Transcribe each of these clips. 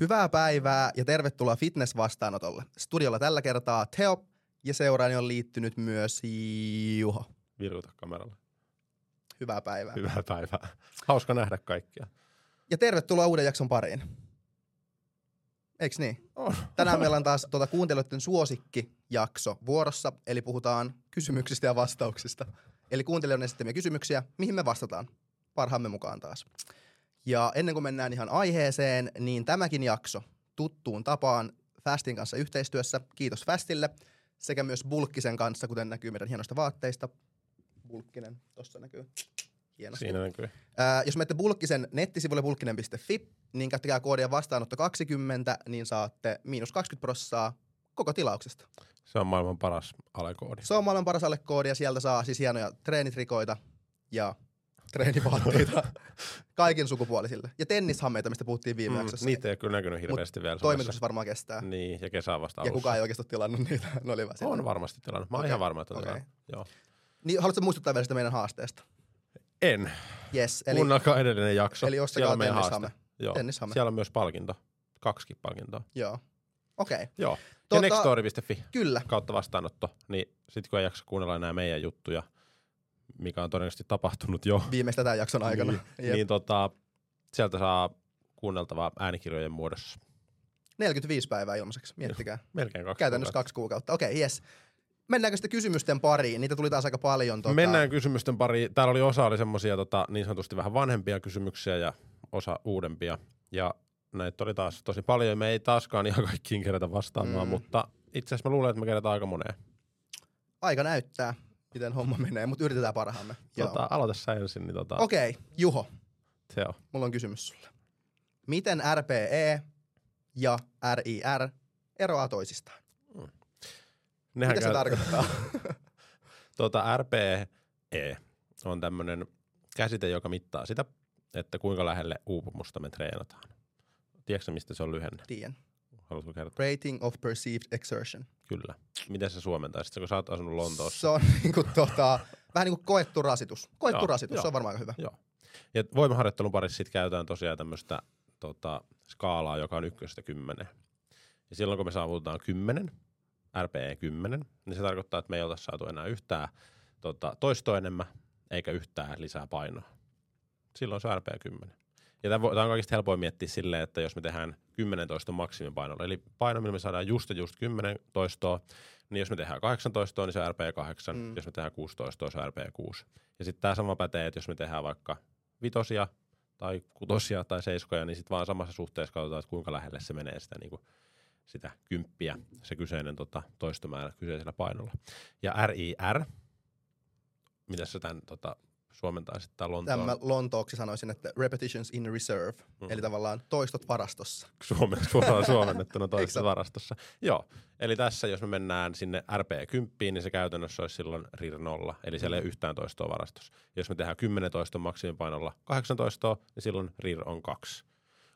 Hyvää päivää ja tervetuloa fitness-vastaanotolle. Studiolla tällä kertaa Teo ja seuraani on liittynyt myös Juho. Viruta kameralla. Hyvää päivää. Hyvää päivää. Hauska nähdä kaikkia. Ja tervetuloa uuden jakson pariin. Eiks niin? On. Tänään meillä on taas tuota kuuntelijoiden suosikkijakso vuorossa, eli puhutaan kysymyksistä ja vastauksista. Eli kuuntelijoiden esittämiä kysymyksiä, mihin me vastataan parhaamme mukaan taas. Ja ennen kuin mennään ihan aiheeseen, niin tämäkin jakso tuttuun tapaan Fastin kanssa yhteistyössä. Kiitos Fastille sekä myös Bulkkisen kanssa, kuten näkyy meidän hienoista vaatteista. Bulkkinen, tossa näkyy hienosti. Siinä näkyy. Ää, jos menette Bulkkisen nettisivulle bulkkinen.fi, niin käyttäkää koodia vastaanotto 20, niin saatte miinus 20 prossaa koko tilauksesta. Se on maailman paras alekoodi. Se on maailman paras alekoodi ja sieltä saa siis hienoja treenitrikoita ja treenivaatteita kaikin sukupuolisille. Ja tennishammeita, mistä puhuttiin viime Mm, jaksossa. niitä ei ole kyllä näkynyt hirveästi vielä. Toimitus somessa. varmaan kestää. Niin, ja kesä on vasta Ja alussa. kukaan ei oikeasti tilannut niitä. Ne oli siellä. On varmasti tilannut. Mä oon Okei, ihan varma, että on okei. tilannut. Joo. Niin, haluatko muistuttaa vielä sitä meidän haasteesta? En. Yes, Eli, Kuunnelkaa edellinen jakso. eli ostakaa Siellä on meidän tennishame. haaste. Joo. Tennishame. Siellä on myös palkinto. Kaksikin palkintoa. joo. Okei, okay. Joo. Ja Tota- nextstory.fi kyllä. kautta vastaanotto, niin sit kun ei jaksa kuunnella enää meidän juttuja, mikä on todennäköisesti tapahtunut jo, Viimeistä tämän jakson aikana. niin, niin tota, sieltä saa kuunneltavaa äänikirjojen muodossa. 45 päivää ilmaiseksi, miettikää. Melkein kaksi Käytännössä kuukautta. kaksi kuukautta. Okei, okay, yes. Mennäänkö sitten kysymysten pariin? Niitä tuli taas aika paljon. Tota... Mennään kysymysten pari. Täällä oli osa oli semmosia tota, niin sanotusti vähän vanhempia kysymyksiä ja osa uudempia. Ja näitä oli taas tosi paljon. Me ei taaskaan ihan kaikkiin kerätä vastaamaan, mm. mutta itse asiassa mä luulen, että me kerätään aika moneen. Aika näyttää, miten homma menee, mutta yritetään parhaamme. Tota, aloita sä ensin. Niin tota, Okei, okay, Juho, se on. mulla on kysymys sulle. Miten RPE ja RIR eroaa toisistaan? Nehän Mitä se tarkoittaa? Tota, RPE on tämmöinen käsite, joka mittaa sitä, että kuinka lähelle uupumusta me treenataan. Tiedätkö mistä se on lyhenne? Tien. Haluatko kertoa? Rating of perceived exertion. Kyllä. Miten se suomentaisit, kun sä oot asunut Lontoossa? Se on niinku tota, vähän niin kuin koettu rasitus. Koettu Joo, rasitus, joo. se on varmaan aika hyvä. Joo. Ja voimaharjoittelun parissa sit käytetään tosiaan tämmöistä tota, skaalaa, joka on ykköstä kymmenen. Ja silloin kun me saavutetaan 10, RPE 10, niin se tarkoittaa, että me ei oltaisi saatu enää yhtään tota, toistoa enemmän, eikä yhtään lisää painoa. Silloin se on RPE 10. Ja tämä on kaikista helpoin miettiä silleen, että jos me tehdään 10 toiston maksimipainolla, eli paino, millä me saadaan just ja just 10 toistoa, niin jos me tehdään 8 toistoa, niin se on RPE 8, Mm. jos me tehdään 6 toistoa, se on RPE 6. Ja sitten tämä sama pätee, että jos me tehdään vaikka vitosia tai kutosia tai seiskoja, niin sitten vaan samassa suhteessa katsotaan, että kuinka lähelle se menee sitä, niin kuin, sitä kymppiä, se kyseinen tota, toistomäärä kyseisellä painolla. Ja RIR, mitä sä tämän tota, suomentaisit tai Lontoon Tämä lontooksi sanoisin, että repetitions in reserve, Mm. eli tavallaan toistot varastossa. Suomen, suoraan suomennettuna se- varastossa. Joo, eli tässä jos me mennään sinne RP10, niin se käytännössä olisi silloin RIR 0, eli siellä ei ole yhtään toistoa varastossa. Jos me tehdään 10 toiston maksimipainolla 18, niin silloin RIR on 2.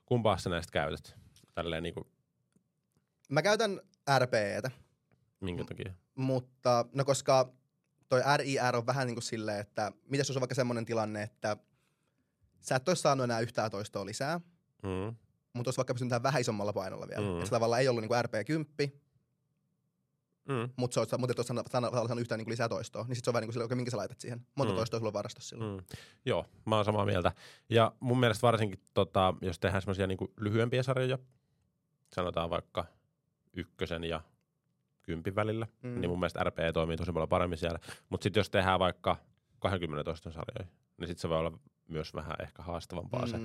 Kumpaa sä näistä käytät? Tälleen niin kuin, Mä käytän RPEtä, minkä takia? mutta no koska toi RIR on vähän niin kuin silleen, että mitäs jos on vaikka semmoinen tilanne, että sä et olisi saanut enää yhtään toistoa lisää, Mm. mutta olisi vaikka pystynyt vähän isommalla painolla vielä. Mm. Mm. Se tavallaan ei ollut niin kuin RP10, Mm. mutta, se olisi, mutta et olisi saanut, saanut, saanut yhtään niin kuin lisää toistoa. Niin sit se on vähän niin kuin okay, minkä sä laitat siihen. Monta Mm. toistoa sulla on varastossa silloin. Mm. Joo, mä oon samaa mieltä. Ja mun mielestä varsinkin, tota, jos tehdään semmoisia niin lyhyempiä sarjoja, sanotaan vaikka ykkösen ja kympin välillä, Mm. niin mun mielestä RPE toimii tosi paljon paremmin siellä. Mutta sitten jos tehdään vaikka 20 toiston sarjoja, niin sitten se voi olla myös vähän ehkä haastavampaa mm. se.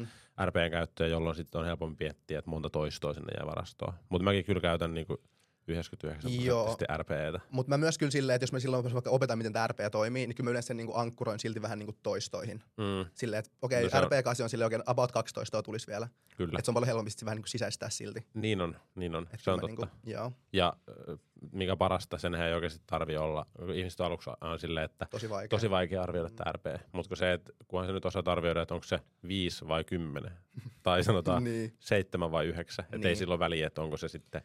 RPn käyttö, jolloin sitten on helpompi miettiä, että monta toistoa sinne jää varastoon. Mutta mäkin kyllä käytän niinku 99 Joo. RPEtä. Mutta mä myös kyllä silleen, että jos mä silloin vaikka opetan, miten tämä RP toimii, niin kyllä mä yleensä sen niin kuin ankkuroin silti vähän niin kuin toistoihin. Mm, Silleen, että okei, No okay, on- RP8 on silleen oikein about 12 tulisi vielä. kyllä. Että se on paljon helpompi vähän niin kuin sisäistää silti. Niin on, niin on. Et se on totta. mä Niin kuin, joo. Ja mikä parasta, sen ei oikeasti tarvi olla. Ihmiset aluksi on silleen, että Tosi vaikea. tosi vaikea arvioida tämä RP. Mutta se, että kunhan sä nyt osaat arvioida, että onko se 5 vai 10, tai sanotaan Niin. 7 vai 9, että ei Niin. silloin väliä, että onko se sitten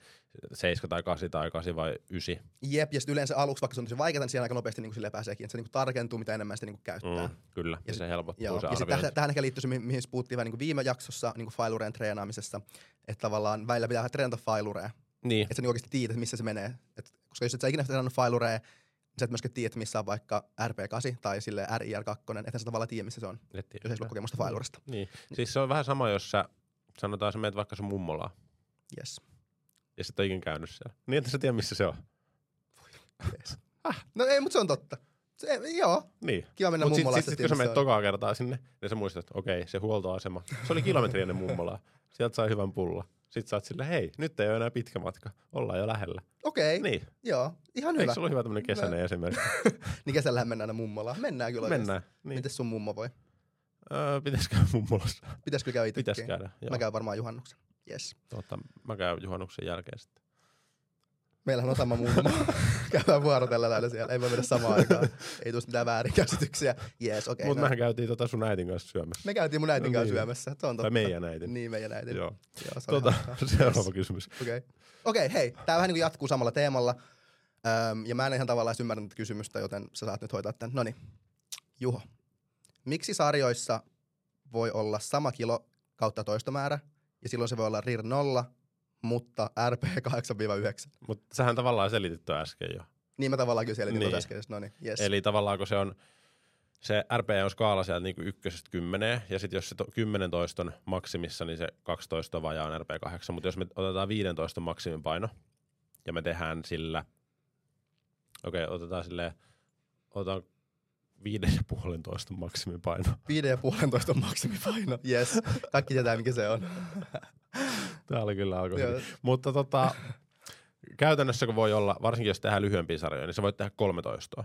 7 tai 8 tai 8 vai 9. Jep, ja sitten yleensä aluksi, vaikka se on tosi vaikeaa, niin siellä aika nopeasti niin silleen pääseekin, että se niin tarkentuu, mitä enemmän sitä niin käyttää. Mm, kyllä, ja, Ja se helpottuu Joo, se ja sitten tähän, tähän ehkä liittyy se, mi- mihin puhuttiin vähän niin kuin viime jaksossa niin kuin failureen treenaamisessa, että tavallaan välillä pitää treenata failurea, Niin, että sä niin oikeasti tiedät, missä se menee. Et, koska jos et sä ikinä treenannut failurea, niin sä et myöskään tiedä, missä on vaikka RP8 tai sille RIR2, että sä tavallaan tiedä, missä se on, et tiedä. jos ei sulla kokemusta failuresta. Niin. Siis se on vähän sama, jos sä sanotaan, sä menet vaikka sun mummolaan Yes. ja sä et ole ikinä käynyt siellä. Niin, että sä tiedät, missä se on. yes. No ei, mutta se on totta. Se, joo, Niin. kiva mennä Mutta mummolaan. sitten sit, sit, kun sä menet tokaa kertaa sinne, niin sä muistat, että okei, se huoltoasema. Se oli kilometri ennen mummolaa. Sieltä sai hyvän pulla. Sitten sä oot sille, hei, nyt ei ole enää pitkä matka. Ollaan jo lähellä. Okei, Niin. joo, ihan hyvä. Eikö sulla hyvä tämmöinen kesäinen esimerkki? Niin kesällähän mennään aina mummolaan. Mennään kyllä oikeasti. Mennään. Niin. Miten sun mummo voi? Öö, pitäis käydä mummolassa? Pitäisikö käydä itsekin? Pitäis käydä, joo. Mä käyn varmaan juhannuksen. Yes. Tota, mä käyn juhannuksen jälkeen sitten. Meillähän on sama mummo. Käydään vuorotella täällä siellä. Ei voi mennä samaan aikaan. Ei tule mitään väärinkäsityksiä. Yes, okei. Okay, Mutta no. mehän käytiin tota sun äitin kanssa syömässä. Me käytiin mun äitin No kanssa niin. syömässä. Se on totta. Tai meidän äitin. Niin, meidän äitin. Joo. Joo, se Tota, seuraava Yes. kysymys. Okei. Okay. Okay, hei. Tää vähän niin kuin jatkuu samalla teemalla. Öm, ja mä en ihan tavallaan tätä kysymystä, joten sä saat nyt hoitaa tämän. Noniin. Juho. Miksi sarjoissa voi olla sama kilo kautta toistomäärä, ja silloin se voi olla RIR 0, mutta RP 8-9? Mutta sähän tavallaan selitit tuon äsken jo. Niin mä tavallaan kyllä selitin Niin. niin. äsken. No niin, yes. Eli tavallaan kun se on, se RP on skaala sieltä niinku ykkösestä kymmeneen, ja sitten jos se to, 10 toiston maksimissa, niin se 12 vajaa on RP8. Mutta jos me otetaan 15 maksimipaino, ja me tehdään sillä, okei, okay, otetaan silleen, otetaan viiden ja puolen toiston maksimipaino. Viiden ja puolentoista maksimipaino. Yes. Kaikki tietää, mikä se on. Tämä oli kyllä hyvin. Mutta tota, käytännössä kun voi olla, varsinkin jos tehdään lyhyempiä sarjoja, niin sä voit tehdä 13.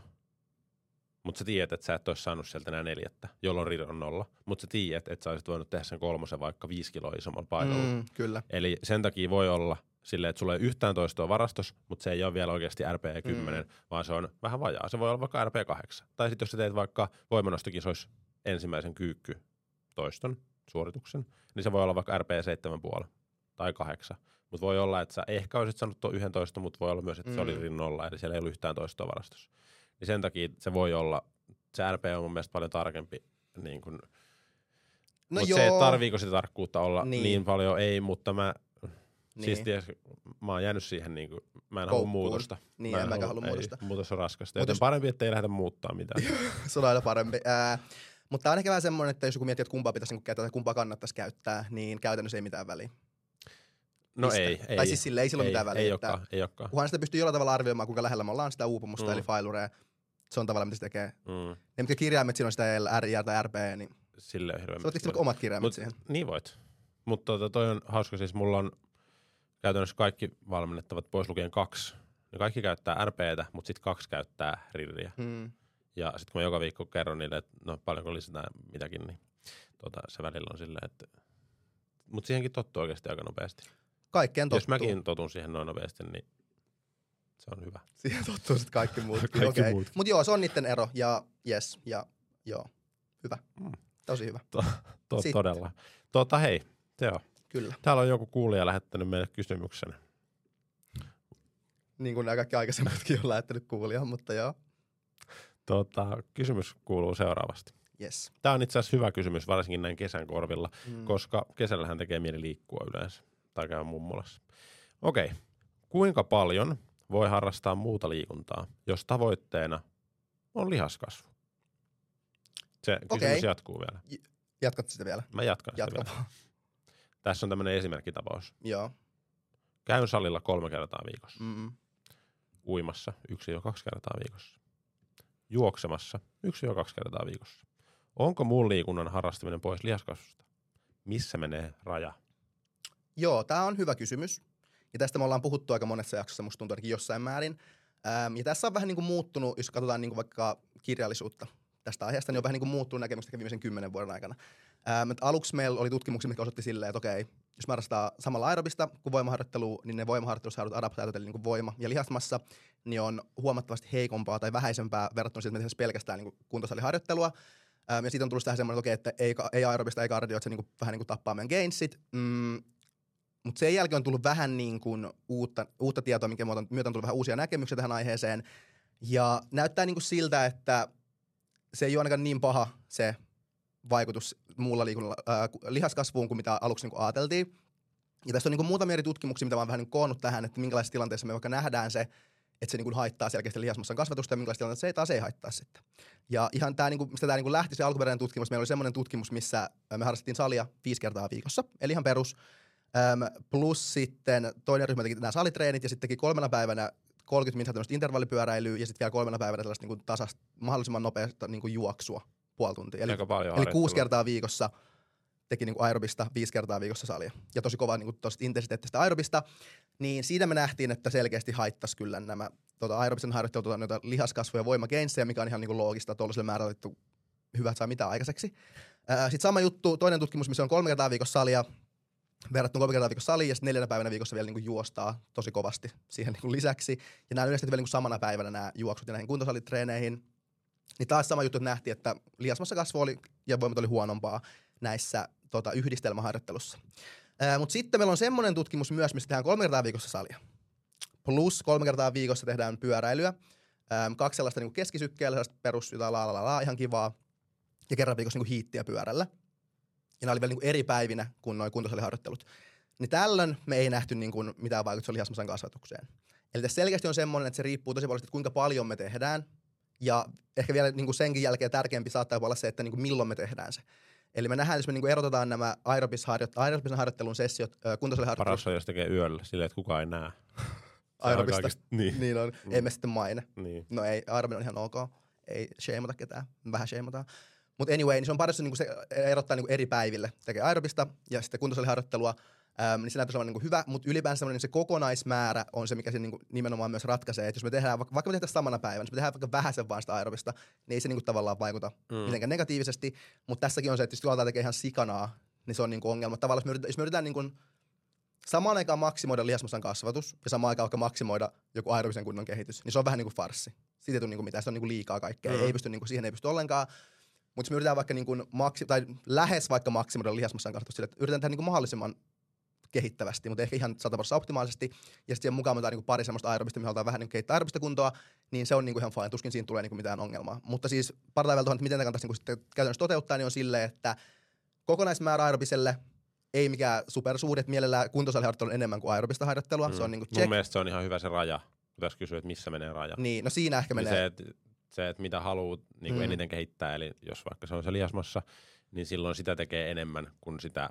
Mutta sä tiedät, että sä et olisi saanut sieltä enää neljättä, jolloin RIR on nolla. Mutta sä tiedät, että sä olisit voinut tehdä sen kolmosen vaikka viisi kiloa isommalla painolla. Mm. Mm, kyllä. Eli sen takia voi olla silleen, että sulla ei yhtään toistoa varastos, mutta se ei ole vielä oikeasti RP10, mm. vaan se on vähän vajaa. Se voi olla vaikka RP8. Tai sitten jos sä teet vaikka voimanostokisoissa ensimmäisen kyykky toiston suorituksen, niin se voi olla vaikka RP7,5 tai 8. Mutta voi olla, että sä ehkä olisit saanut tuon 11, mutta voi olla myös, että mm. se oli Mm. rinnolla, eli siellä ei ollut yhtään toistoa varastossa. Niin sen takia se voi olla, se RP on mun mielestä paljon tarkempi niin kun, No Mutta se, tarviiko sitä tarkkuutta olla niin, Niin. paljon, ei, mutta mä, niin. Siis ties, mä oon jäänyt siihen, niin kuin, mä en halua muutosta. Niin, mä en mäkään halua- halua ei, muutosta. Muutos on raskasta, Mut joten jos- parempi, ettei lähdetä muuttaa mitään. se on aina parempi. Ää, mutta tää on ehkä vähän semmoinen, että jos joku miettii, että kumpaa pitäisi niinku käyttää tai kumpaa kannattaisi käyttää, niin käytännössä ei mitään väliä. No Mistä? ei, ei. Tai siis sille ei sillä ole ei, mitään väliä. Ei että olekaan, ei olekaan. Kunhan sitä pystyy jollain tavalla arvioimaan, kuinka lähellä me ollaan sitä uupumusta, Mm. eli failurea. Se on tavallaan, mitä se tekee. Mm, Ne, mitkä kirjaimet siinä on sitä L, R, tai RP, niin sille on hirveän. sä voit omat kirjaimet Mut, siihen. niin voit. Mutta tota, toi on hauska, siis mulla on käytännössä kaikki valmennettavat pois lukien kaksi. Ne kaikki käyttää RPtä, mutta sitten kaksi käyttää RIRiä. Mm. Ja sitten kun mä joka viikko kerron niille, että no paljonko lisätään mitäkin, niin tota, se välillä on silleen, että... Mutta siihenkin tottuu oikeasti aika nopeasti. Kaikkeen tottuu. Jos mäkin totun siihen noin nopeasti, niin se on hyvä. Siihen tottuu sitten kaikki muutkin. Kaikki Okei. muutkin. Mut joo, se on niiden ero. Ja yes, ja joo. Hyvä. Mm. Tosi hyvä. To, Sitten. todella. Tota hei, joo. Kyllä. Täällä on joku kuulija lähettänyt meille kysymyksen. Niin kuin nämä kaikki aikaisemmatkin on lähettänyt kuulijan, mutta joo. Tota, kysymys kuuluu seuraavasti. Yes. Tämä on itse asiassa hyvä kysymys, varsinkin näin kesän korvilla, Mm. koska kesällähän tekee mieli liikkua yleensä tai käydä mummolassa. Okei, kuinka paljon voi harrastaa muuta liikuntaa, jos tavoitteena on lihaskasvu? Se kysymys Okei. jatkuu vielä. Jatkat sitä vielä. Mä jatkan sitä Jatka vielä. vaan. Tässä on tämmöinen esimerkkitapaus. Joo. Käyn salilla kolme kertaa viikossa. Mm. Uimassa 1-2 kertaa viikossa. Juoksemassa 1-2 kertaa viikossa. Onko muun liikunnan harrastaminen pois lihaskasvusta? Missä menee raja? Joo, tämä on hyvä kysymys. Ja tästä me ollaan puhuttu aika monessa jaksossa, musta tuntuu ainakin jossain määrin. Ähm, ja tässä on vähän niin kuin muuttunut, jos katsotaan niin kuin vaikka kirjallisuutta tästä aiheesta, niin on vähän niin kuin muuttunut näkemykset ehkä viimeisen kymmenen vuoden aikana. Mutta aluksi meillä oli tutkimuksia, mitkä osoitti silleen, että okei, jos harrastaa samalla aerobista kuin voimaharjoittelu, niin ne voimaharjoittelussa saadut adaptaatiot, eli niin kuin voima ja lihasmassa, niin on huomattavasti heikompaa tai vähäisempää verrattuna siihen, että me pelkästään niin kuntosaliharjoittelua. Ähm, ja siitä on tullut tähän semmoinen, että, okei, että ei, ei aerobista, ei kardio, että se niin kuin, vähän niin kuin tappaa meidän gainsit. Mm, mutta sen jälkeen on tullut vähän niin kuin uutta, uutta tietoa, minkä myötä on, tullut vähän uusia näkemyksiä tähän aiheeseen. Ja näyttää niin kuin siltä, että se ei ole ainakaan niin paha se vaikutus muulla liikunnalla, äh, lihaskasvuun kuin mitä aluksi niin kuin ajateltiin. Ja tässä on niin kuin muutamia eri tutkimuksia, mitä mä oon vähän niin koonnut tähän, että minkälaisissa tilanteissa me vaikka nähdään se, että se niin kuin haittaa selkeästi lihasmassan kasvatusta ja minkälaisissa tilanteissa se ei taas ei haittaa sitten. Ja ihan tämä, niin kuin, mistä tämä niin kuin lähti se alkuperäinen tutkimus, meillä oli semmoinen tutkimus, missä me harrastettiin salia viisi kertaa viikossa, eli ihan perus. Ähm, plus sitten toinen ryhmä teki nämä salitreenit ja sitten teki kolmena päivänä 30 minuuttia tämmöistä intervallipyöräilyä ja sitten vielä kolmena päivänä tällaista niin kuin tasasta, mahdollisimman nopeasta niin kuin juoksua puoli tuntia. Eli, eli kuusi kertaa viikossa teki niin kuin aerobista, viisi kertaa viikossa salia. Ja tosi kova niin kuin tosta intensiteettistä aerobista. Niin siitä me nähtiin, että selkeästi haittaisi kyllä nämä tota, aerobisen harjoittelut, tota, noita lihaskasvu- ja voimagainsseja, mikä on ihan niin kuin loogista, tuollaiselle määrällä otettu hyvä, että saa mitään aikaiseksi. Sitten sama juttu, toinen tutkimus, missä on kolme kertaa viikossa salia, verrattuna kolme kertaa viikossa saliin ja sitten neljänä päivänä viikossa vielä niin kuin juostaa tosi kovasti siihen niin kuin lisäksi. Ja nämä yleisesti vielä niin kuin samana päivänä nämä juoksut ja näihin kuntosalitreeneihin. Niin taas sama juttu, että nähtiin, että lihasmassa kasvu oli ja voimat oli huonompaa näissä tota, yhdistelmäharjoittelussa. Mutta sitten meillä on semmoinen tutkimus myös, missä tehdään kolme kertaa viikossa salia. Plus kolme kertaa viikossa tehdään pyöräilyä. Ää, kaksi sellaista niin keskisykkeellä, sellaista perus, jotain la, la, la, la, ihan kivaa. Ja kerran viikossa niin hiittiä pyörällä. Ja nämä oli vielä niin kuin eri päivinä kuin noin kuntosaliharjoittelut. Niin tällöin me ei nähty niin kuin mitään vaikutusta lihasmassan kasvatukseen. Eli tässä selkeästi on semmoinen, että se riippuu tosi paljon siitä, että kuinka paljon me tehdään. Ja ehkä vielä niin kuin senkin jälkeen tärkeämpi saattaa olla se, että niin kuin milloin me tehdään se. Eli me nähdään, jos me niin kuin erotetaan nämä aerobis-harjoit- aerobisen harjoittelun sessiot kuntosaliharjoittelusta Paras on, jos tekee yöllä silleen, että kukaan ei näe. Aerobista. kaikista- Niin. Niin on. Mm. Emme sitten maine. niin. No ei, aerobinen on ihan ok. Ei shameata ketään. Vähän shameataan. Mutta anyway, niin se on parissa niinku se erottaa niinku eri päiville. Tekee aerobista ja sitten kuntosaliharjoittelua. Ähm, niin se näyttää olevan niinku hyvä, mutta ylipäänsä semmoinen se kokonaismäärä on se, mikä se niinku nimenomaan myös ratkaisee. Että jos me tehdään, vaikka, me tehdään samana päivänä, jos me tehdään vaikka vähäsen vaan sitä aerobista, niin ei se niinku tavallaan vaikuta Mm. mitenkään negatiivisesti. Mutta tässäkin on se, että jos aletaan tekee ihan sikanaa, niin se on niinku ongelma. Tavallaan jos me yritetään, jos me yritetään niinku samaan aikaan maksimoida lihasmassan kasvatus ja samaan aikaan vaikka maksimoida joku aerobisen kunnon kehitys, niin se on vähän niin kuin farssi. Siitä ei tule niin kuin mitään, se on niin kuin liikaa kaikkea. Mm. Ei pysty, niin kuin, siihen ei pysty ollenkaan. Mutta jos me yritetään vaikka niin kuin maksi, tai lähes vaikka maksimoida lihasmassan kasvatus sille, että yritetään tehdä niin kuin mahdollisimman kehittävästi, mutta ehkä ihan 100 optimaalisesti. Ja sitten siihen mukaan otetaan niin kuin pari semmoista aerobista, mihin halutaan vähän niin kehittää aerobista kuntoa, niin se on niin kuin ihan fine. Tuskin siinä tulee niin kuin mitään ongelmaa. Mutta siis parhaillaan tuohon, että miten tämä kannattaisi niin kuin sitten käytännössä toteuttaa, niin on silleen, että kokonaismäärä aerobiselle ei mikään supersuuri, että mielellään kuntosaliharjoittelu on enemmän kuin aerobista harjoittelua. Mm. Se on niin kuin Mun check. mielestä se on ihan hyvä se raja. Pitäisi kysyä, että missä menee raja. Niin, no siinä ehkä Niin menee. se, että se, että mitä haluat niin Mm. mm. eniten kehittää, eli jos vaikka se on se lihasmassa, niin silloin sitä tekee enemmän kuin sitä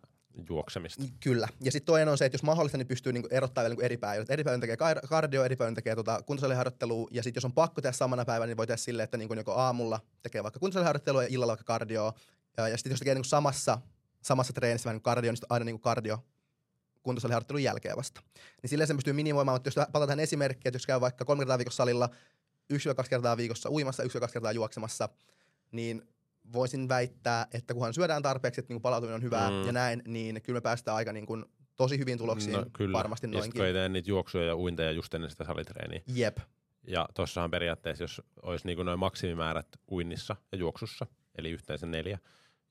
juoksemista. Kyllä. Ja sitten toinen on se, että jos mahdollista, niin pystyy niinku erottaa vielä niinku eri päivät. Eri päivän tekee kar- kardio, eri päivän tekee tota kuntosaliharjoittelua. Ja sitten jos on pakko tehdä samana päivänä, niin voi tehdä silleen, että niinku joko aamulla tekee vaikka kuntosaliharjoittelua ja illalla vaikka kardioa. Ja, ja sitten jos tekee niinku samassa, samassa treenissä vähän niinku kardio, niin aina niinku kardio kuntosaliharjoittelun jälkeen vasta. Niin silleen se pystyy minimoimaan, mutta jos palataan tähän esimerkkiin, että jos käy vaikka kolme kertaa viikossa salilla, yksi kaksi kertaa viikossa uimassa, yksi kaksi kertaa juoksemassa, niin voisin väittää, että kunhan syödään tarpeeksi, että niinku palautuminen on hyvää Mm. ja näin, niin kyllä me päästään aika niinku tosi hyvin tuloksiin No, kyllä. varmasti Ja noinkin. ei tee niitä juoksuja ja uinteja just ennen sitä salitreeniä. Jep. Ja tossahan periaatteessa, jos olisi niin noin maksimimäärät uinnissa ja juoksussa, eli yhteensä neljä,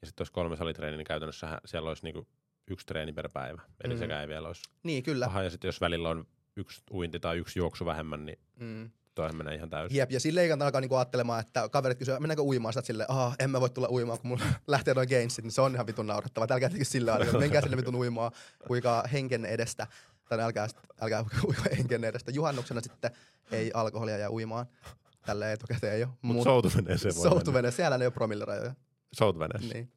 ja sitten olisi kolme salitreeniä, niin käytännössä siellä olisi niin yksi treeni per päivä. Eli Mm. sekään ei vielä olisi Niin, kyllä. paha. Ja sitten jos välillä on yksi uinti tai yksi juoksu vähemmän, niin Mm. Toihan menee ihan täysin. Jep, ja sille ei kannata alkaa niinku ajattelemaan, että kaverit kysyvät, mennäänkö uimaan, sä oot silleen, ah, en mä voi tulla uimaan, kun mulla lähtee noin gainsit, niin se on ihan vitun naurettava. Älkää tekö sillä lailla, että menkää sinne vitun uimaan, uikaa henken edestä, tai älkää, älkää henken edestä. Juhannuksena sitten ei alkoholia ja uimaan, tälle etukäteen jo. Mutta soutuveneeseen voi Soutuvene, siellä ei ole promillerajoja. mennä. Soutuveneessä, niin.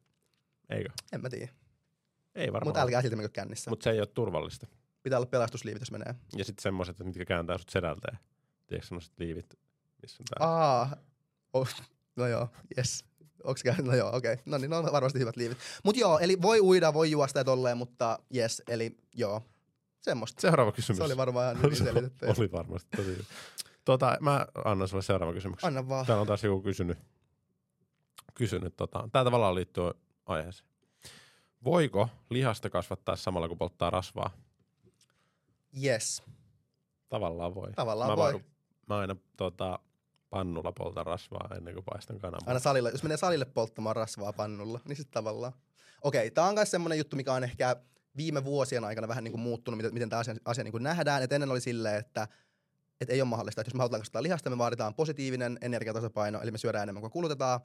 Eikö? en mä tiedä. Ei varmaan. Mutta älkää silti menkö kännissä. Mut. Mutta se ei ole turvallista. Pitää olla pelastusliivit, jos menee. Ja sitten semmoiset, mitkä kääntää sut sedälteen. Tiedätkö semmoiset liivit, missä on tää? Aa, oh, no joo, yes. Onks käynyt? No joo, okei. Okay. No niin, no on varmasti hyvät liivit. Mut joo, eli voi uida, voi juosta ja tolleen, mutta yes, eli joo, semmoista. Seuraava kysymys. Se oli varmaan ihan hyvin Se selitetty. oli varmasti tosi hyvä. Tota, mä annan sulle seuraavan kysymyksen. Anna vaan. Täällä on taas joku kysynyt. kysynyt, tota, tämä tavallaan liittyy aiheeseen. Voiko lihasta kasvattaa samalla kun polttaa rasvaa? Yes. Tavallaan voi. Tavallaan mä voi. Vaan, mä aina tota, pannulla poltan rasvaa ennen kuin paistan kananmunia. Aina salille, jos menee salille polttamaan rasvaa pannulla, niin sitten tavallaan. Okei, tämä on myös semmoinen juttu, mikä on ehkä viime vuosien aikana vähän niin kuin muuttunut, miten, miten tämä asia, asia niin kuin nähdään. Et ennen oli silleen, että et ei ole mahdollista, että jos me halutaan kasvattaa lihasta, me vaaditaan positiivinen energiatasapaino, eli me syödään enemmän kuin kulutetaan.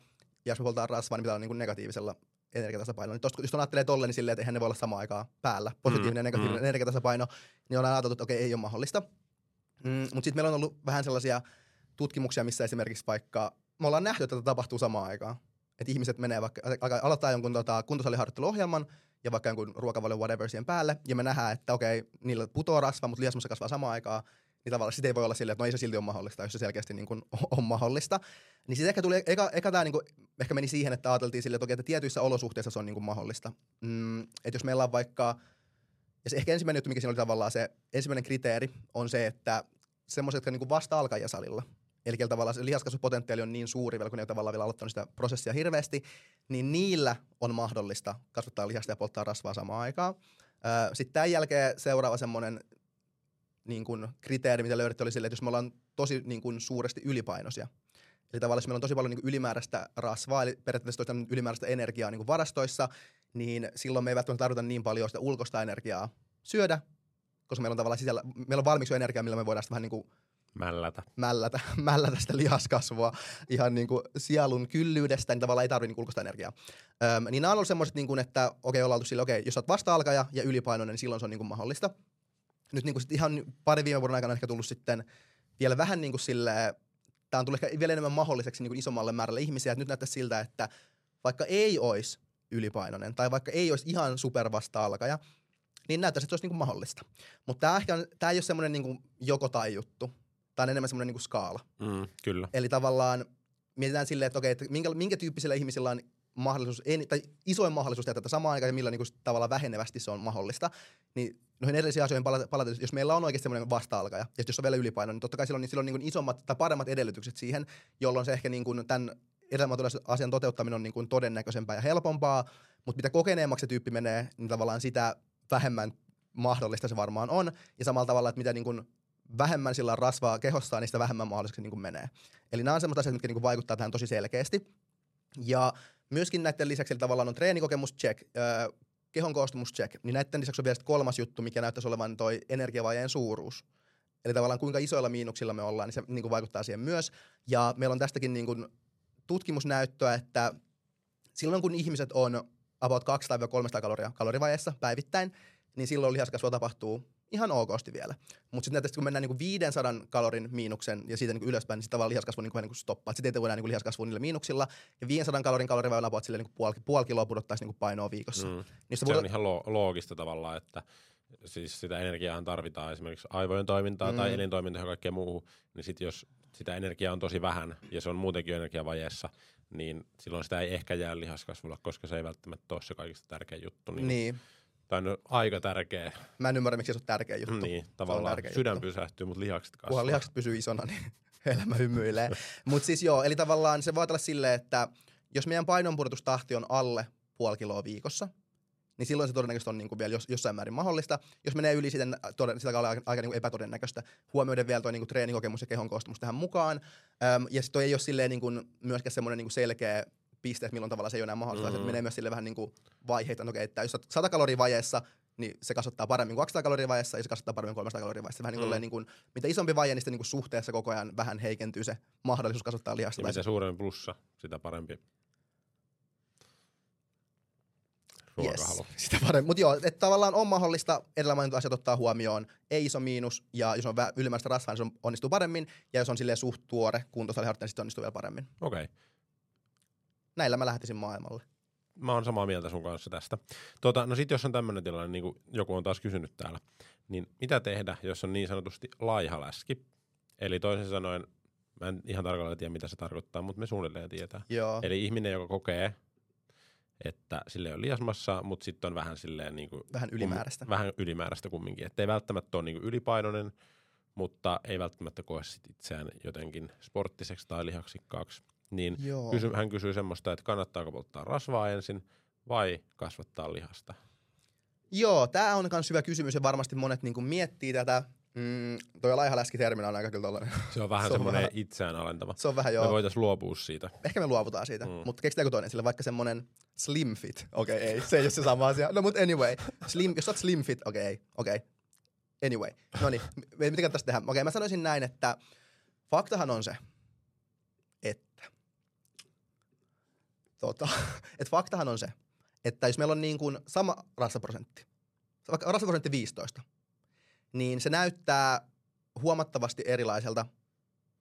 Ja jos me poltetaan rasvaa, niin pitää olla niin kuin negatiivisella energiatasapainolla. Niin tosta, jos on ajattelee tolleen, niin silleen, että eihän ne voi olla samaan aikaan päällä, positiivinen ja Mm, negatiivinen mm. energiatasapaino, niin ollaan ajateltu, että okei, ei ole mahdollista. Mm, mutta sitten meillä on ollut vähän sellaisia tutkimuksia, missä esimerkiksi vaikka me ollaan nähty, että tätä tapahtuu samaan aikaan. Että ihmiset menee vaikka, aloittaa jonkun tota, kuntosaliharjoitteluohjelman ja vaikka jonkun ruokavalio whatever siihen päälle, ja me nähdään, että okei, niillä putoaa rasva, mutta lihasmassa kasvaa samaan aikaan, niin tavallaan sitä ei voi olla silleen, että no ei se silti ole mahdollista, jos se selkeästi niin kuin on mahdollista. Niin sitten ehkä tuli, eka, eka tämä niin kuin, ehkä meni siihen, että ajateltiin silleen, että, että tietyissä olosuhteissa se on niin kuin mahdollista. Mm, että jos meillä on vaikka, ja se ehkä ensimmäinen juttu, mikä siinä oli tavallaan se ensimmäinen kriteeri, on se, että semmoiset, jotka niin vasta alkajia salilla, eli tavallaan se lihaskasvupotentiaali on niin suuri vielä, kun ne ei tavallaan vielä aloittanut sitä prosessia hirveästi, niin niillä on mahdollista kasvattaa lihasta ja polttaa rasvaa samaan aikaan. Sitten tämän jälkeen seuraava semmoinen niin kuin kriteeri, mitä löydettiin, oli sille, että jos me ollaan tosi niin kuin suuresti ylipainoisia, eli tavallaan jos meillä on tosi paljon niin kuin ylimääräistä rasvaa, eli periaatteessa toista ylimääräistä energiaa niin kuin varastoissa, niin silloin me ei välttämättä tarvita niin paljon sitä ulkoista energiaa syödä, koska meillä on tavallaan sisällä, meillä on valmiiksi jo energiaa, millä me voidaan sitä vähän niin kuin Mällätä. mällätä, mällätä sitä lihaskasvua ihan niin kuin sielun kyllyydestä, niin tavallaan ei tarvitse niin ulkoista energiaa. Öm, niin nämä on ollut semmoiset, niin kuin, että okei, ollaan oltu sille, okei, jos sä oot vasta-alkaja ja ylipainoinen, niin silloin se on niin kuin mahdollista. Nyt niin kuin sit ihan pari viime vuoden aikana on ehkä tullut sitten vielä vähän niin kuin silleen, tämä on tullut ehkä vielä enemmän mahdolliseksi niin kuin isommalle määrälle ihmisiä, että nyt näyttää siltä, että vaikka ei olisi ylipainoinen tai vaikka ei olisi ihan super vasta-alkaja, niin näyttäisi, että se olisi niin mahdollista. Mutta tämä, ehkä on, tämä ei ole semmoinen niin joko tai juttu. Tämä on enemmän semmoinen niin skaala. Mm, kyllä. Eli tavallaan mietitään silleen, että okei, että minkä, minkä tyyppisillä ihmisillä on mahdollisuus, en, tai isoin mahdollisuus tehdä tätä samaan aikaan ja millä niin kuin tavallaan vähenevästi se on mahdollista. Niin noihin edellisiin asioihin palata, palata, jos meillä on oikeasti semmoinen vasta-alkaja, ja jos on vielä ylipaino, niin totta kai silloin, niin silloin niin kuin isommat tai paremmat edellytykset siihen, jolloin se ehkä niin kuin tämän elämänmuotoisen asian toteuttaminen on niin kuin todennäköisempää ja helpompaa, mutta mitä kokeneemmaksi se tyyppi menee, niin tavallaan sitä vähemmän mahdollista se varmaan on, ja samalla tavalla, että mitä niin kuin vähemmän sillä on rasvaa kehossaan, niin sitä vähemmän mahdollisesti niin kuin menee. Eli nämä on sellaiset asiat, mitkä niin kuin vaikuttaa tähän tosi selkeästi. Ja myöskin näiden lisäksi eli tavallaan on treenikokemus check, öö, kehon koostumus check, niin näiden lisäksi on vielä kolmas juttu, mikä näyttäisi olevan toi energiavajeen suuruus. Eli tavallaan kuinka isoilla miinuksilla me ollaan, niin se niin kuin vaikuttaa siihen myös. Ja meillä on tästäkin niin kuin tutkimusnäyttöä, että silloin kun ihmiset on about 200-300 kaloria kalorivajeessa päivittäin, niin silloin lihaskasvua tapahtuu ihan okosti vielä. Mutta sitten kun mennään niinku 500 kalorin miinuksen ja siitä niinku ylöspäin, niin sitten tavallaan lihaskasvu niinku, niinku stoppaa. Sitten ei enää niinku lihaskasvua niillä miinuksilla. Ja 500 kalorin kalorivajan about sille niinku puoli, puoli kiloa pudottaisi niinku painoa viikossa. Mm. Niin Se on ihan lo- loogista tavallaan, että siis sitä energiaa tarvitaan esimerkiksi aivojen toimintaa mm. tai elintoimintaa ja kaikkea muuhun, niin sit jos sitä energiaa on tosi vähän ja se on muutenkin energiavajeessa, niin silloin sitä ei ehkä jää lihaskasvulla, koska se ei välttämättä ole se kaikista tärkein juttu. Niin, niin. Tai no, aika tärkeä. Mä en ymmärrä, miksi se on tärkeä juttu. Niin, tavallaan tärkeä sydän juttu. pysähtyy, mutta lihakset kasvaa. Kunhan lihakset pysyy isona, niin elämä hymyilee. Mutta siis joo, eli tavallaan se voi ajatella silleen, että jos meidän painonpudotustahti on alle puoli kiloa viikossa, niin silloin se todennäköisesti on niin kuin vielä jos, jossain määrin mahdollista. Jos menee yli sitten toden, sitä aika, aika niin kuin epätodennäköistä, huomioiden vielä tuo niin kuin treenikokemus ja kehon koostumus tähän mukaan. Öm, ja sitten ei ole silleen niin kuin myöskään semmoinen niin kuin selkeä piste, että milloin tavalla se ei ole enää mahdollista. Mm. Mm. Se menee myös sille vähän niin kuin vaiheita, että, okei, että jos olet 100 kaloria vajeessa, niin se kasvattaa paremmin kuin 200 kaloria vajeessa ja se kasvattaa paremmin kuin 300 kaloria vajeessa. Vähän niin kuin, Mm. niin kuin, mitä isompi vaje, niin sitten niin kuin suhteessa koko ajan vähän heikentyy se mahdollisuus kasvattaa lihasta. Ja mitä suurempi plussa, sitä parempi Yes, sitä paremmin. Mutta joo, että tavallaan on mahdollista edellä mainitut asiat ottaa huomioon. Ei iso miinus, ja jos on vä- ylimääräistä rasvaa, niin se on, onnistuu paremmin. Ja jos on silleen suht tuore kuntosaliharjoittaja, niin sitten onnistuu vielä paremmin. Okei. Okay. Näillä mä lähtisin maailmalle. Mä oon samaa mieltä sun kanssa tästä. Tota, no sit jos on tämmöinen tilanne, niin kuin joku on taas kysynyt täällä, niin mitä tehdä, jos on niin sanotusti laiha läski? Eli toisin sanoen, mä en ihan tarkalleen tiedä, mitä se tarkoittaa, mutta me suunnilleen tietää. Joo. Eli ihminen, joka kokee, että sille on liasmassa, mutta sitten on vähän silleen niin kuin, Vähän ylimääräistä. vähän ylimääräistä kumminkin. Että ei välttämättä ole niin kuin ylipainoinen, mutta ei välttämättä koe sit itseään jotenkin sporttiseksi tai lihaksikkaaksi. Niin kysy, hän kysyy semmoista, että kannattaako polttaa rasvaa ensin vai kasvattaa lihasta. Joo, tämä on myös hyvä kysymys ja varmasti monet niinku miettii tätä. Mm, toi laihaläski-terminä on aika kyllä tollainen. Se on vähän Se on semmoinen vähän- itseään alentava. Se on vähän Me joo. voitaisiin luopua siitä. Ehkä me luovutaan siitä. Mm. Mutta keksitäänkö toinen sille vaikka semmonen slim fit? Okei, okay, ei. Se ei ole se sama asia. No mut anyway. Slim, jos sä oot slim fit, okei, okay, okei. Okay. Anyway. No niin, mitä kannattaisi tehdä? Okei, okay, mä sanoisin näin, että faktahan on se, että tota, että faktahan on se, että jos meillä on niin kuin sama rasvaprosentti, vaikka rasvaprosentti 15, niin se näyttää huomattavasti erilaiselta,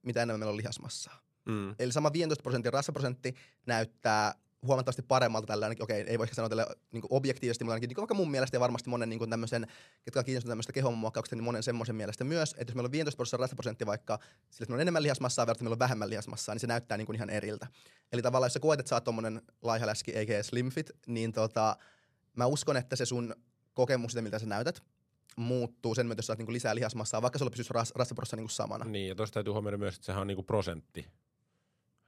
mitä enemmän meillä on lihasmassaa. Mm. Eli sama 15 prosentin rasvaprosentti näyttää huomattavasti paremmalta tällä ainakin, okei, ei voi ehkä sanoa tälle niin objektiivisesti, mutta ainakin niin vaikka mun mielestä ja varmasti monen niin tämmöisen, ketkä on kiinnostunut tämmöistä kehonmuokkauksesta, niin monen semmoisen mielestä myös, että jos meillä on 15 prosentin rasvaprosentti vaikka sillä, että meillä on enemmän lihasmassaa verrattuna meillä on vähemmän lihasmassaa, niin se näyttää niin kuin ihan eriltä. Eli tavallaan jos sä koet, että sä oot tommonen laihaläski, eikä slim fit, niin tota, mä uskon, että se sun kokemus siitä, miltä sä näytät, muuttuu sen myötä, jos sä oot niin kuin lisää lihasmassaa, vaikka sulla pysyisi ras, rasvaprossa niin kuin samana. Niin, ja tuossa täytyy huomioida myös, että sehän on niinku prosentti,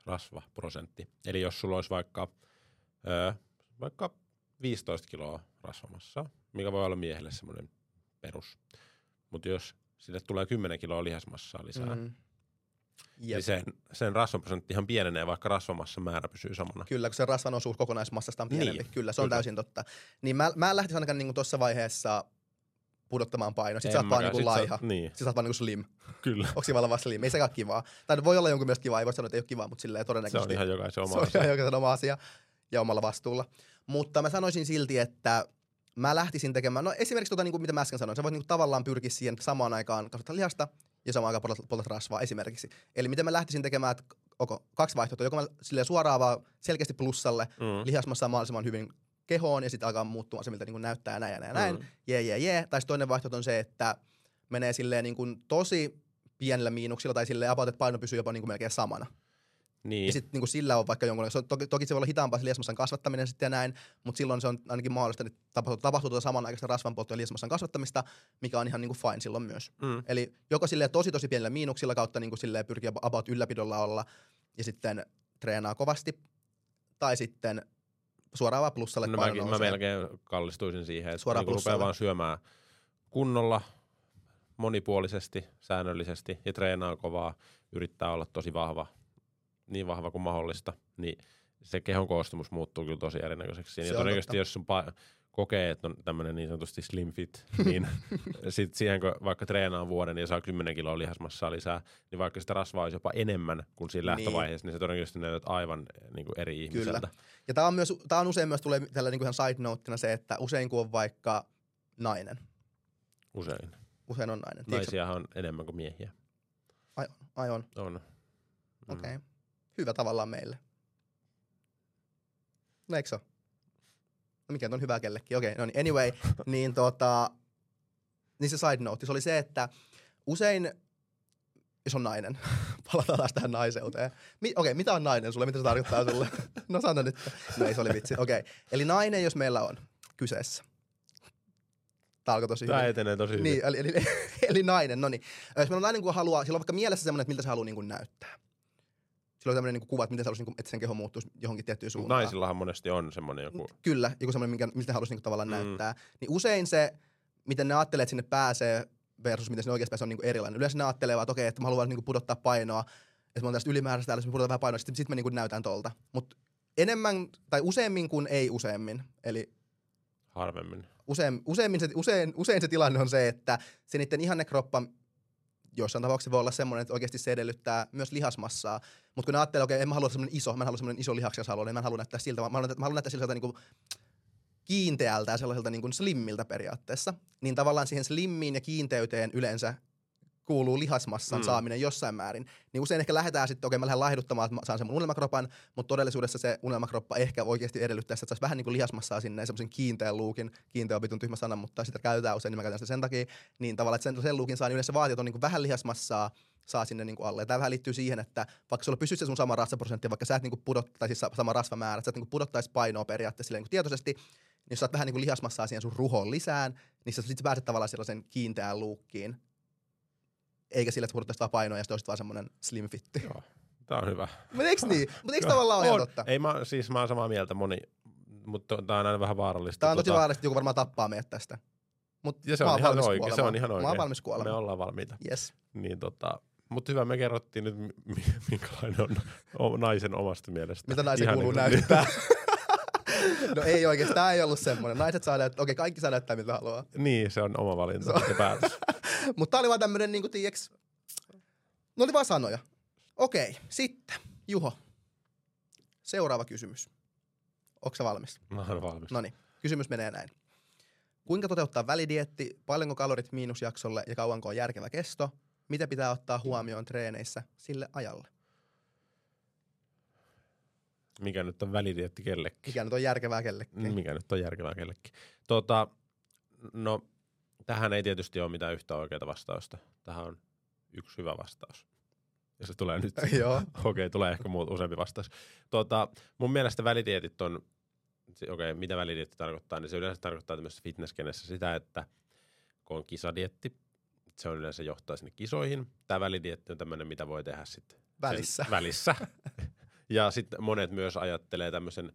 rasvaprosentti. Eli jos sulla olisi vaikka, öö, vaikka 15 kiloa rasvamassaa, mikä voi olla miehelle semmoinen perus. Mutta jos sille tulee 10 kiloa lihasmassaa lisää, mm. Niin Jep. sen, sen rasvaprosenttihan pienenee, vaikka rasvamassan määrä pysyy samana. Kyllä, kun se rasvan osuus kokonaismassasta on pienempi. Niin, Niin, kyllä, se on kyllä. täysin totta. Niin mä, mä en lähtisi ainakaan niinku tuossa vaiheessa pudottamaan painoa. Sitten sä oot vaan niinku Sit sä- laiha. Niin, Sitten sä oot vaan niinku slim. kyllä. Onko kivalla vaan slim? Ei sekään kivaa. Tai voi olla jonkun mielestä kivaa, ei voi sanoa, että ei ole kivaa, mutta silleen Se todennäköisesti. on ihan jokaisen oma se on asia. ihan jokaisen oma asia ja omalla vastuulla. Mutta mä sanoisin silti, että mä lähtisin tekemään, no esimerkiksi tota, niin kuin mitä mä äsken sanoin, sä voit niin kuin tavallaan pyrkiä siihen että samaan aikaan kasvattaa lihasta ja samaan aikaan poltat, poltat rasvaa esimerkiksi. Eli miten mä lähtisin tekemään, että okay, kaksi vaihtoehtoa, joko mä silleen suoraan vaan selkeästi plussalle, Mm. lihasmassa mahdollisimman hyvin kehoon ja sitten alkaa muuttumaan se, miltä niin kuin näyttää ja näin ja näin, ja näin. Mm. jee, jee, jee. Tai toinen vaihtoehto on se, että menee silleen niin kuin tosi pienillä miinuksilla tai silleen about, että paino pysyy jopa niin kuin melkein samana. Niin. Ja sitten niin sillä on vaikka jonkun, se on, toki, toki se voi olla hitaampaa se liesmassan kasvattaminen sitten ja näin, mutta silloin se on ainakin mahdollista, että tapahtuu, tapahtuu tuota samanaikaista rasvanpolttoa ja liesmassan kasvattamista, mikä on ihan niin kuin fine silloin myös. Mm. Eli joko silleen tosi tosi pienillä miinuksilla kautta niin kuin silleen pyrkiä about ylläpidolla olla ja sitten treenaa kovasti, tai sitten suoraan vaan plussalle No mäkin, mä melkein kallistuisin siihen, että Suoraan niin rupeaa vaan syömään kunnolla, monipuolisesti, säännöllisesti ja treenaa kovaa, yrittää olla tosi vahva, niin vahva kuin mahdollista, niin se kehon koostumus muuttuu kyllä tosi erinäköiseksi. Se ja on todennäköisesti totta. jos sun pa- kokee, että on tämmöinen niin sanotusti slim fit, niin sit siihen kun vaikka treenaa vuoden ja saa 10 kiloa lihasmassaa lisää, niin vaikka sitä rasvaa olisi jopa enemmän kuin siinä Niin. lähtövaiheessa, niin se todennäköisesti näytät aivan niin kuin eri ihmiseltä. Ja tämä on, myös, tää on usein myös tulee tällä niin kuin ihan side noteina se, että usein kun on vaikka nainen, Usein. usein on nainen. Naisiahan on enemmän kuin miehiä. ai, ai on, On. Mm. okei. Okay. Hyvä tavallaan meille. No eikö se ole? Mikä on hyvä kellekin, okei, okay, no niin, anyway, niin tota, niin se side note, se oli se, että usein, jos on nainen, palataan taas tähän naiseuteen. Mi- okei, okay, mitä on nainen sulle, mitä se tarkoittaa sulle? no sano nyt. No ei, se oli vitsi, okei. Okay. Eli nainen, jos meillä on kyseessä. Tämä alkoi tosi Tämä hyvin. etenee tosi hyvin. Niin, eli, eli, eli nainen, no niin. Jos meillä on nainen, kun haluaa, sillä on vaikka mielessä semmoinen, että miltä se haluaa niin kuin näyttää. Sillä on tämmöinen niin kuva, että miten se haluaisi, niin kuin, että sen keho muuttuisi johonkin tiettyyn suuntaan. Naisillahan monesti on semmoinen joku... Kyllä, joku semmoinen, minkä, miltä ne haluaisi niin kuin, tavallaan Mm. näyttää. Niin usein se, miten ne ajattelee, että sinne pääsee versus miten sinne oikeasti pääsee, on niin kuin erilainen. Yleensä ne ajattelee vaan, että okei, että mä haluan niin kuin, pudottaa painoa, että mä oon tästä ylimääräistä täällä, jos mä pudotan vähän painoa, sitten sit mä niin kuin, näytän tolta. Mutta enemmän, tai useammin kuin ei useammin. Eli Harvemmin. usein, useimmin se, usein, usein se tilanne on se, että se niiden ihannekroppa jossain tapauksessa voi olla semmoinen, että oikeasti se edellyttää myös lihasmassaa. Mutta kun ajattelee, okei, en mä halua semmoinen iso, mä en halua semmoinen iso lihaksias halua, niin mä en halua näyttää siltä, mä haluan, mä haluan näyttää siltä niin kuin kiinteältä ja sellaiselta niin kuin slimmiltä periaatteessa. Niin tavallaan siihen slimmiin ja kiinteyteen yleensä kuuluu lihasmassan Mm. saaminen jossain määrin. Niin usein ehkä lähdetään sitten, okei mä lähden laihduttamaan, että saan sen mun unelmakropan, mutta todellisuudessa se unelmakroppa ehkä oikeasti edellyttää, että saisi vähän niin kuin lihasmassaa sinne semmoisen kiinteän luukin, kiinteä on vitun tyhmä sana, mutta sitä käytetään usein, niin mä käytän sitä sen takia, niin tavallaan, että sen, sen luukin saa, niin yleensä vaatii, että on niin kuin vähän lihasmassaa, saa sinne niin kuin alle. Ja tämä vähän liittyy siihen, että vaikka sulla pysyisi se sun sama rasvaprosentti, vaikka sä et niin kuin pudottaisi siis sama rasvamäärä, että sä et niin kuin pudottaisi painoa periaatteessa niin kuin tietoisesti, niin jos saat vähän niin kuin lihasmassaa siihen sun ruhoon lisään, niin sä sit pääset tavallaan sellaisen kiinteään luukkiin, eikä sillä, että pudottaisit vaan painoa ja sitten olisit vaan semmoinen slim fitti. Joo. Tää on hyvä. Mutta eiks niin? Mutta eiks tavallaan ole ihan totta? Ei mä, siis mä oon samaa mieltä moni, mutta tää on aina vähän vaarallista. Tää on tosi tota, vaarallista, joku varmaan tappaa meidät tästä. Mut Ja se on ihan oikein, se on ihan Mä oon oikein. valmis Me kuolemaan. ollaan valmiita. Yes. Niin tota, mutta hyvä, me kerrottiin nyt, mi- mi- minkälainen on naisen omasta mielestä. Mitä naisen Ihan kuuluu niin näyttää? no ei oikeesti, tää ei ollut semmonen. Naiset saa näyttää, okei kaikki saa näyttää mitä haluaa. Niin, se on oma valinta ja päätös. Mutta tää oli vaan tämmönen niinku tiiäks, ne oli vaan sanoja. Okei, sitten Juho. Seuraava kysymys. Onko valmis? Mä oon valmis. No niin, kysymys menee näin. Kuinka toteuttaa välidietti, paljonko kalorit miinusjaksolle ja kauanko on järkevä kesto? Mitä pitää ottaa huomioon treeneissä sille ajalle? Mikä nyt on välidietti kellekin? Mikä nyt on järkevää kellekin? Mikä nyt on järkevää kellekin? Tota, no, tähän ei tietysti ole mitään yhtä oikeaa vastausta. Tähän on yksi hyvä vastaus. Ja se tulee nyt. Joo. Okei, tulee ehkä muut, useampi vastaus. Tota, mun mielestä välidietit on, okei, mitä välidietti tarkoittaa, niin se yleensä tarkoittaa tämmöisessä fitnesskenessä sitä, että kun on kisadietti, se on yleensä johtaa sinne kisoihin. Tämä välidietti on tämmöinen, mitä voi tehdä sitten Välissä. Välissä. ja sitten monet myös ajattelee tämmöisen,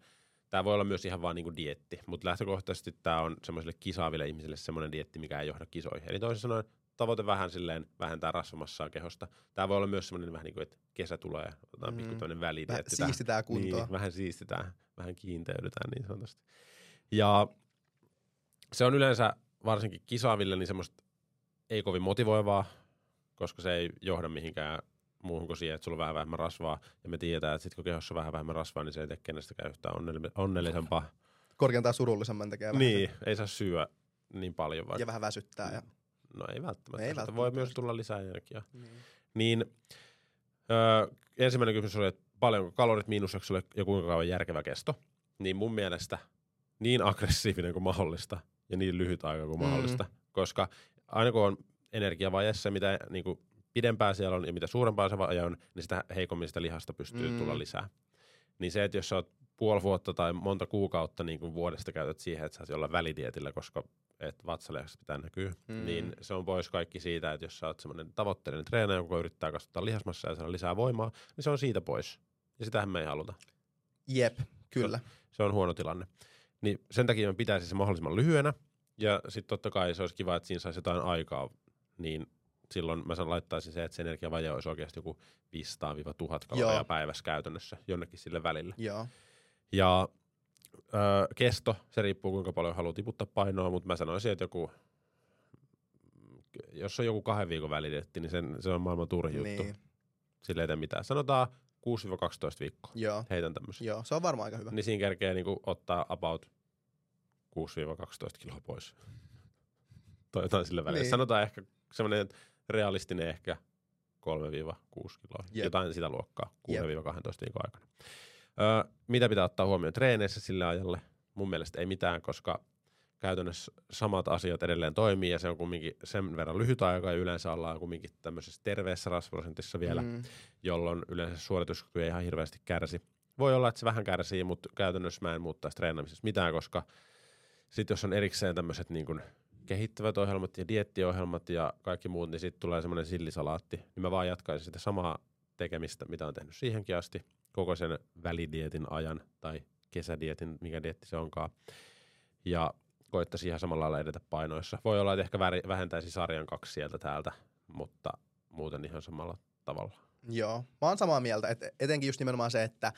tämä voi olla myös ihan vaan niinku dietti, mutta lähtökohtaisesti tämä on semmoisille kisaaville ihmisille semmoinen dietti, mikä ei johda kisoihin. Eli toisin sanoen tavoite vähän silleen vähentää rasvamassaa kehosta. Tämä voi olla myös semmoinen vähän niin kuin, että kesä tulee, otetaan mm. pikku Mm. tämmöinen Vähän siistitään kuntoa. Niin, vähän siistitään, vähän kiinteydytään niin sanotusti. Ja se on yleensä varsinkin kisaaville niin semmoista ei kovin motivoivaa, koska se ei johda mihinkään muuhun kuin siihen, että sulla on vähän vähemmän rasvaa. Ja me tiedetään, että sit kun kehossa on vähän vähemmän rasvaa, niin se ei tee kenestäkään yhtään onnelli- onnellisempaa. Korkeintaan surullisemman tekee vähän. niin, ei saa syödä niin paljon vaikka. Ja vähän väsyttää. Ja... No ei välttämättä. Ei Ei välttämättä. Voi myös tulla lisää energiaa. Niin. Niin öö, ensimmäinen kysymys oli, että paljonko kalorit miinusjaksolle ja kuinka kauan järkevä kesto. Niin mun mielestä niin aggressiivinen kuin mahdollista ja niin lyhyt aika kuin Mm. mahdollista. Koska aina kun on energiavajeessa, mitä niin kuin pidempää siellä on ja mitä suurempaa se vaje on, niin sitä heikommin sitä lihasta pystyy Mm. tulla lisää. Niin se, että jos sä oot puoli vuotta tai monta kuukautta niin kuin vuodesta käytät siihen, että sä olla välidietillä, koska et vatsalihasta pitää näkyä, Mm. niin se on pois kaikki siitä, että jos sä oot semmoinen tavoitteellinen treenaaja, joka yrittää kasvattaa lihasmassaa ja saada lisää voimaa, niin se on siitä pois. Ja sitähän me ei haluta. Jep, kyllä. Se on huono tilanne. Niin sen takia me pitäisi se mahdollisimman lyhyenä. Ja sitten totta kai se olisi kiva, että siinä saisi jotain aikaa. Niin silloin mä sanon, laittaisin se, että se energiavaje olisi oikeasti joku 500-1000 kaloria Joo. päivässä käytännössä jonnekin sille välille. Joo. Ja ö, kesto, se riippuu kuinka paljon haluaa tiputtaa painoa, mutta mä sanoisin, että joku, jos on joku kahden viikon välidietti, niin sen, se on maailman juttu. Niin. Sille ei tee mitään. Sanotaan 6-12 viikkoa. Joo. Heitän tämmöisen. Joo, se on varmaan aika hyvä. Niin siinä kerkee niinku ottaa about 6-12 kiloa pois. Tai jotain sille välillä. Niin. Niin. Sanotaan ehkä semmoinen realistinen ehkä 3-6 kiloa. Jep. Jotain sitä luokkaa 6-12 Jep. viikon aikana. Öö, mitä pitää ottaa huomioon treeneissä sille ajalle? Mun mielestä ei mitään, koska käytännössä samat asiat edelleen toimii ja se on kumminkin sen verran lyhyt aika ja yleensä ollaan kumminkin tämmöisessä terveessä rasvaprosentissa vielä Mm. jolloin yleensä suorituskyky ei ihan hirveästi kärsi. Voi olla, että se vähän kärsii, mutta käytännössä mä en muuttaisi treenaamisessa mitään, koska sitten jos on erikseen tämmöiset niin kuin kehittävät ohjelmat ja diettiohjelmat ja kaikki muut, niin sitten tulee semmoinen sillisalaatti, niin mä vaan jatkaisin sitä samaa tekemistä, mitä on tehnyt siihenkin asti, koko sen välidietin ajan tai kesädietin, mikä dietti se onkaan. Ja koittaisi ihan samalla lailla edetä painoissa. Voi olla, että ehkä vähentäisi sarjan kaksi sieltä täältä, mutta muuten ihan samalla tavalla. Joo, mä oon samaa mieltä, että etenkin just nimenomaan se, että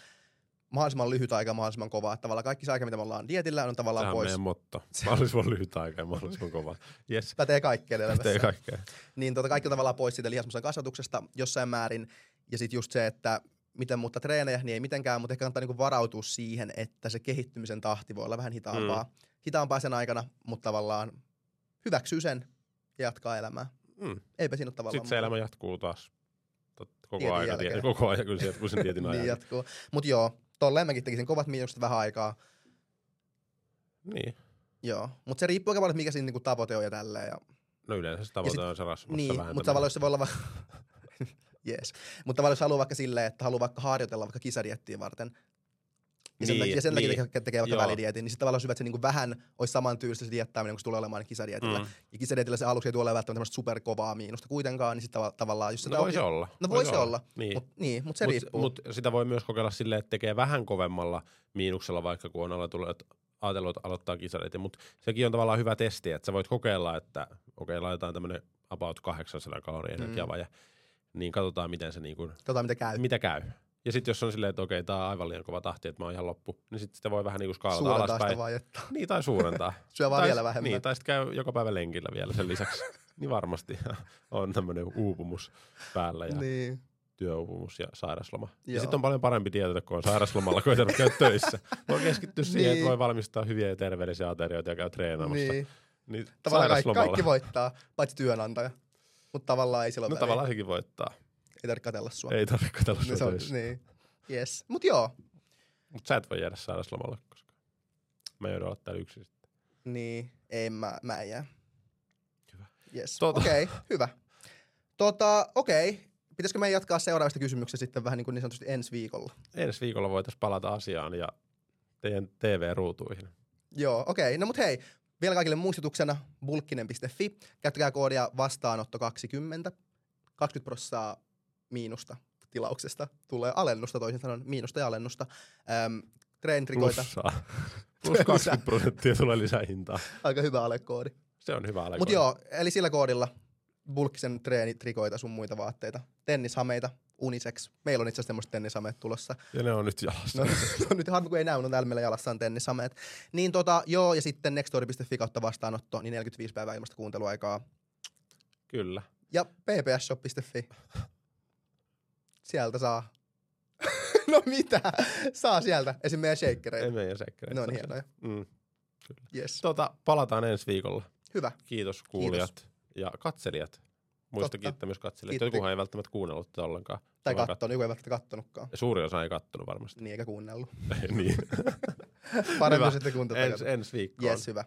mahdollisimman lyhyt aika, mahdollisimman kova. Että tavallaan kaikki se aika, mitä me ollaan dietillä, on tavallaan on pois. meidän motto. Mahdollisimman lyhyt aika ja mahdollisimman kova. Yes, Pätee kaikkeen elämässä. tee kaikkea. Niin tota, kaikki on tavallaan pois siitä lihasmassan kasvatuksesta jossain määrin. Ja sitten just se, että miten muuttaa treenejä, niin ei mitenkään, mutta ehkä kannattaa niinku varautua siihen, että se kehittymisen tahti voi olla vähän hitaampaa. Mm. Hitaampaa sen aikana, mutta tavallaan hyväksyy sen ja jatkaa elämää. Mm. Eipä siinä ole tavallaan Sitten se elämä jatkuu taas koko ajan. Koko ajan, kyllä se jatkuu sen tietin ajan. niin jatkuu. Mutta joo, tolleen mäkin tekisin kovat miinukset vähän aikaa. niin. Joo, mutta se riippuu aika paljon, mikä siinä niinku tavoite on ja tälleen. Ja... No yleensä se tavoite sit- on se rasvassa Niin, mutta tavallaan jos se voi olla va- Jees. Mutta tavallaan jos haluaa vaikka silleen, että haluaa vaikka harjoitella vaikka kisadiettiin varten, Ja sen, Niin, takia, ja sen takia niin. tekee, tekee vaikka välidietin, niin sitten tavallaan olisi hyvä, että se niinku vähän olisi saman tyylistä se diettaaminen, kun se tulee olemaan kisadietillä. Mm. Mm. Ja kisadietillä se aluksi ei tule välttämättä tämmöistä superkovaa miinusta kuitenkaan, niin sitten tav- tavallaan, jos No sitä voi se olla. No voi se olla. Niin. Mut, niin, mutta se mut, riippuu. Mut sitä voi myös kokeilla silleen, että tekee vähän kovemmalla miinuksella, vaikka kun on että ajatellut, että aloittaa kisareita. Mutta sekin on tavallaan hyvä testi, että sä voit kokeilla, että okei, okay, laitetaan tämmöinen about 800 kaloria Mm. energiavaje, niin katsotaan, miten se niin kuin, Katsotaan, mitä käy. mitä käy. Ja sitten jos on silleen, että okei, tää on aivan liian kova tahti, että mä oon ihan loppu, niin sitten sitä voi vähän niin kuin skaalata Suurentaa sitä alaspäin. vajetta. Niin, tai suurentaa. Syö vaan tai, vielä vähemmän. Niin, tai sitten käy joka päivä lenkillä vielä sen lisäksi. niin varmasti on tämmöinen uupumus päällä ja niin. työuupumus ja sairasloma. Ja Joo. sitten on paljon parempi tietää, kun on sairaslomalla, kun ei tarvitse käydä töissä. Voi keskittyä siihen, Niin. että voi valmistaa hyviä ja terveellisiä aterioita ja käy treenaamassa. niin. Niin Tavallaan kaikki, kaikki voittaa, paitsi työnantaja. Mutta tavallaan ei silloin No väliä. tavallaan sekin voittaa. Ei tarvitse katella sua. Ei tarvitse katsella niin, sua se on, niin. Yes. Mut joo, Mutta sä et voi jäädä sairaslomalla, koska mä joudun olla täällä yksin. sitten. niin, ei mä, mä en jää. Hyvä. Yes. Tota- Okei, okay, hyvä. Tota, okei. Okay. Pitäisikö me jatkaa seuraavista kysymyksistä sitten vähän niin, kuin niin sanotusti ensi viikolla? Ensi viikolla voitaisiin palata asiaan ja teidän TV-ruutuihin. Joo, okei. Okay. No mut hei, vielä kaikille muistutuksena bulkkinen.fi. Käyttäkää koodia vastaanotto 20. 20 prossaa miinusta tilauksesta tulee alennusta, toisin sanoen miinusta ja alennusta. Öm, treentrikoita, Plussaa. Plus 20 prosenttia tulee lisää hintaa. aika hyvä alekoodi. Se on hyvä alku. Mutta joo, eli sillä koodilla bulkkisen treenitrikoita sun muita vaatteita. Tennishameita, unisex. Meillä on itse asiassa tennishameet tulossa. Ja ne on nyt jalassa. No, no nyt harmi kun ei näy, no täällä meillä jalassa on tennishameet. Niin tota, joo, ja sitten nextory.fi kautta vastaanotto, niin 45 päivää ilmasta kuunteluaikaa. Kyllä. Ja ppsshop.fi. Sieltä saa. no mitä? Saa sieltä. Esim. meidän Ei shakereita. meidän sekkereitä. Ne on hienoja. Mm. Yes. Tota, palataan ensi viikolla. Hyvä. Kiitos kuulijat ja katselijat. Muista Totta. kiittää myös katselijat. Kiitti. Jokuhan ei välttämättä kuunnellut tätä ollenkaan. Tai kattonut, joku ei välttämättä kattonutkaan. kat- Suuri osa ei kattonut varmasti. Niin, eikä kuunnellut. niin. Parempi sitten kuuntelua. Ens, ensi viikkoon. Yes, hyvä.